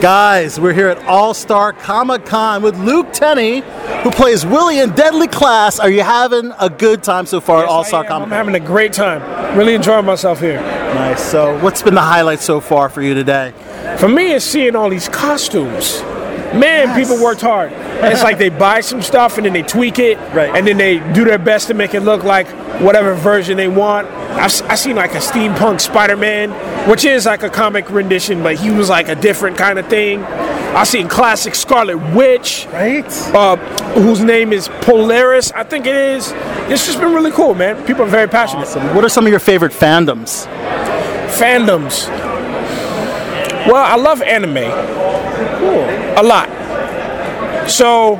Guys, we're here at All Star Comic Con with Luke Tennie, who plays Willie in Deadly Class. Are you having a good time so far at All Star Comic Con? I'm having a great time. Really enjoying myself here. Nice. So, what's been the highlight so far for you today? For me, it's seeing all these costumes. Man, people worked hard. It's like they buy some stuff and then they tweak it, Right. and then they do their best to make it look like whatever version they want. I've, s- I seen like a steampunk Spider-Man, which is like a comic rendition, but he was like a different kind of thing. I seen classic Scarlet Witch, Right? uh, whose name is Polaris, I think it is. It's just been really cool, man. People are very passionate. Awesome. What are some of your favorite fandoms? fandoms. Well, I love anime. Cool. A lot. So,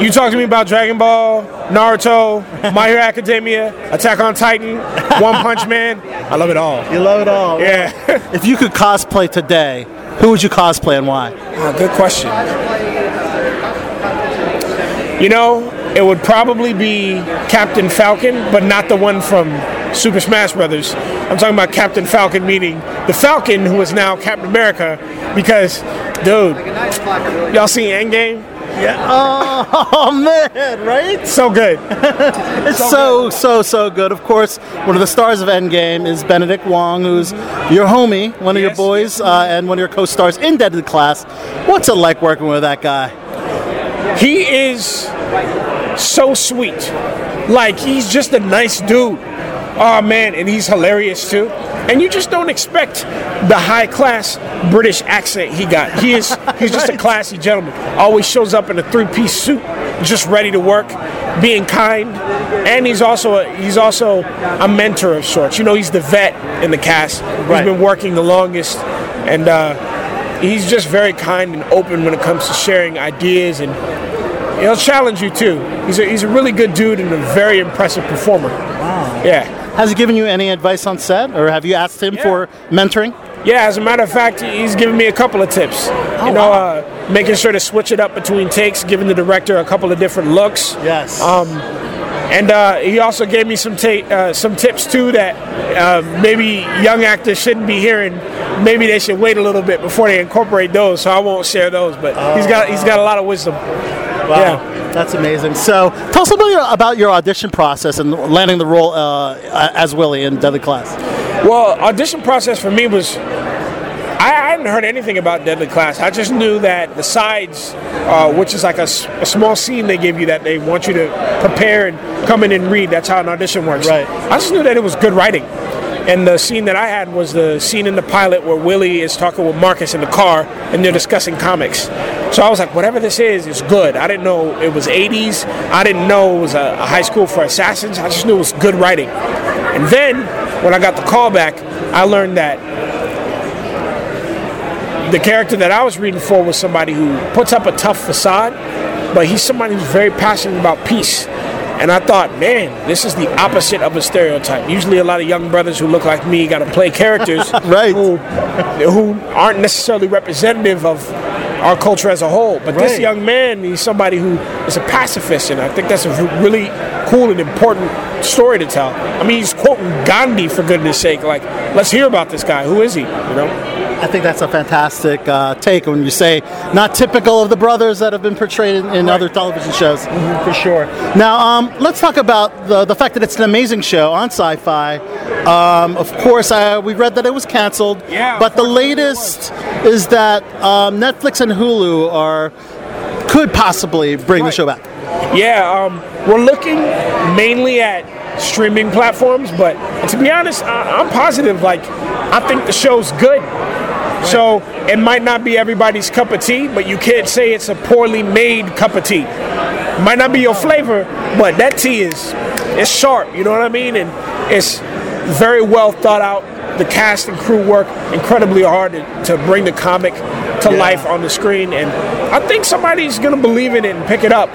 you talk to me about Dragon Ball, Naruto, My Hero Academia, Attack on Titan, One Punch Man. I love it all. You love it all. Yeah. If you could cosplay today, who would you cosplay and why? Ah, good question. You know, it would probably be Captain Falcon, but not the one from Super Smash Brothers. I'm talking about Captain Falcon, meaning the Falcon who is now Captain America, because, dude, y'all seen Endgame? Yeah. Oh, man, right? So good. It's so, so, so good. Of course, one of the stars of Endgame is Benedict Wong, who's your homie, one of your boys, uh, and one of your co stars in Deadly Class. What's it like working with that guy? He is so sweet. Like he's just a nice dude. Oh man, and he's hilarious too. And you just don't expect the high class British accent he got. He is he's just a classy gentleman. Always shows up in a three piece suit, just ready to work, being kind. And he's also a, he's also a mentor of sorts. You know, he's the vet in the cast. Right. He's been working the longest, and uh, he's just very kind and open when it comes to sharing ideas and He'll challenge you too. He's a, he's a really good dude and a very impressive performer. Wow. Yeah. Has he given you any advice on set, or have you asked him Yeah. for mentoring? Yeah, as a matter of fact, he's given me a couple of tips. you know, uh, making sure to switch it up between takes, giving the director a couple of different looks. Yes. And uh, he also gave me some ta- uh, some tips too that uh, maybe young actors shouldn't be hearing. Maybe they should wait a little bit before they incorporate those. So I won't share those. But he's got he's got a lot of wisdom. Wow, Yeah. That's amazing. So, tell us a little about your audition process and landing the role uh, as Willie in Deadly Class. Well, audition process for me was I, hadn't heard anything about Deadly Class. I just knew that the sides, uh, which is like a small scene they give you that they want you to prepare and come in and read. That's how an audition works. Right. I just knew that it was good writing. And the scene that I had was the scene in the pilot where Willie is talking with Marcus in the car and they're discussing comics. So I was like, whatever this is, is good. I didn't know it was 80s. I didn't know it was a, a high school for assassins. I just knew it was good writing. And then when I got the call back, I learned that the character that I was reading for was somebody who puts up a tough facade, but he's somebody who's very passionate about peace. And I thought, man, this is the opposite of a stereotype. Usually, a lot of young brothers who look like me got to play characters Right. who, who aren't necessarily representative of our culture as a whole. But this young man, he's somebody who is a pacifist, and I think that's a really cool and important story to tell. I mean, he's quoting Gandhi for goodness sake. Like, let's hear about this guy. Who is he? You know? I think that's a fantastic uh, take when you say not typical of the brothers that have been portrayed in, in other television shows, for sure. Now, um, let's talk about the, the fact that it's an amazing show on Syfy. Um, of course, uh, we read that it was canceled, Yeah, but the latest is that um, Netflix and Hulu are could possibly bring the show back. Yeah, um, we're looking mainly at streaming platforms, but to be honest, I, I'm positive. Like, I think the show's good. So it might not be everybody's cup of tea, but you can't say it's a poorly made cup of tea. Might not be your flavor, but that tea is it's sharp. You know what I mean? And it's very well thought out. The cast and crew work incredibly hard to, to bring the comic to Yeah. life on the screen, and I think somebody's gonna believe in it and pick it up.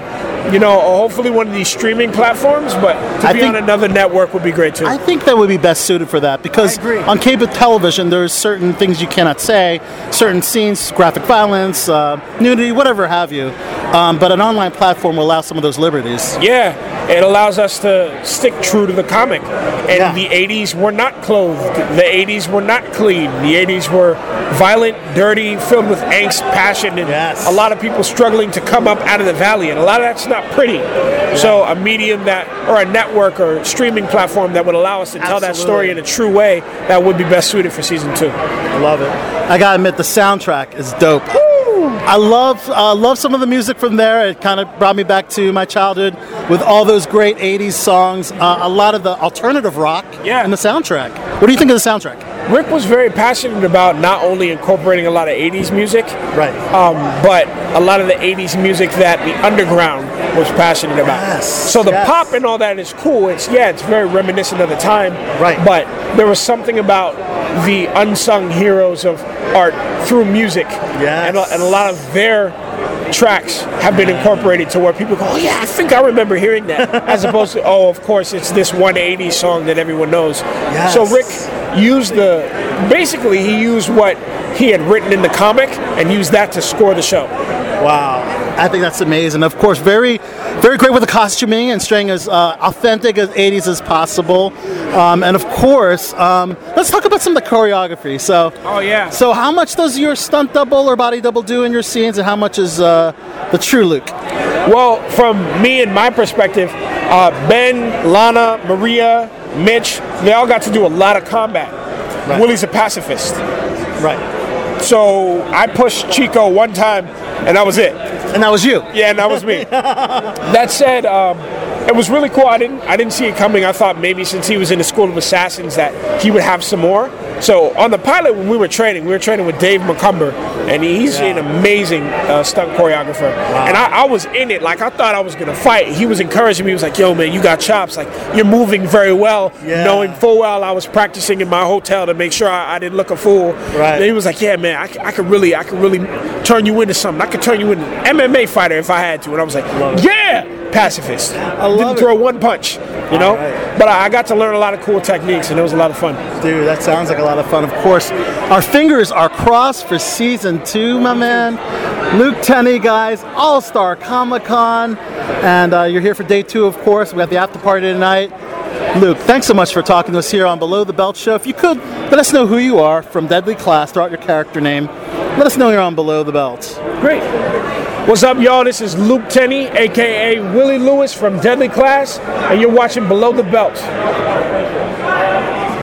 You know, hopefully one of these streaming platforms, but to I be think- on another network would be great too. I think that would be best suited for that because on cable television, there's certain things you cannot say, certain scenes, graphic violence, uh, nudity, whatever have you. Um, but an online platform will allow some of those liberties. Yeah, it allows us to stick true to the comic. And Yeah. the 80s were not clothed. The 80s were not clean. The 80s were violent, dirty, filled with angst, passion, and Yes. a lot of people struggling to come up out of the valley. And a lot of that's not pretty. So a medium that, or a network or streaming platform that would allow us to tell that story in a true way, that would be best suited for season two. I love it. I gotta admit, the soundtrack is dope. I love uh, love some of the music from there. It kind of brought me back to my childhood with all those great '80s songs. Uh, a lot of the alternative rock Yeah. in the soundtrack. What do you think of the soundtrack? Rick was very passionate about not only incorporating a lot of 80s music, Right. um, but a lot of the 80s music that the underground was passionate about. Yes, So the yes. pop and all that is cool. It's yeah, it's very reminiscent of the time. Right. But there was something about the unsung heroes of art through music. Yes. And, a, and a lot of their tracks have been incorporated to where people go, oh yeah, I think I remember hearing that. As opposed to, oh, of course, it's this 180 song that everyone knows. So Rick used the, basically he used what he had written in the comic and used that to score the show. Wow, I think that's amazing. Of course, very, very great with the costuming and staying as uh, authentic as '80s as possible. Um, and of course, um, let's talk about some of the choreography. So, Oh yeah. so how much does your stunt double or body double do in your scenes, and how much is uh, the true Luke? Well, from me and my perspective, uh, Ben, Lana, Maria, Mitch, they all got to do a lot of combat. Right. Willie's a pacifist. Right. So I pushed Chico one time, and that was it. And that was you. Yeah, and that was me. that said, um, it was really cool. I didn't, I didn't see it coming. I thought maybe since he was in the School of Assassins that he would have some more. So on the pilot, when we were training, we were training with Dave McCumber, and he's an amazing uh, stunt choreographer. And I, I was in it, like I thought I was gonna fight. He was encouraging me. He was like, "Yo, man, you got chops. Like you're moving very well." Yeah. Knowing full well I was practicing in my hotel to make sure I, I didn't look a fool. Right. And he was like, "Yeah, man, I, I could really, I could really turn you into something. I could turn you into an MMA fighter if I had to." And I was like, "Yeah, pacifist. I love Didn't it. throw one punch, you know." right. But I, got to learn a lot of cool techniques, and it was a lot of fun. Dude, that sounds like a lot of fun. Of course, our fingers are crossed for season two, my man. Luke Tennie, guys, All Star Comic Con. And uh, you're here for day two, of course. We have the after party tonight. Luke, thanks so much for talking to us here on Below the Belt Show. If you could, let us know who you are from Deadly Class, throw out your character name. Let us know you're on Below the Belt. Great. What's up, y'all? This is Luke Tennie, aka Willie Lewis from Deadly Class, and you're watching Below the Belt.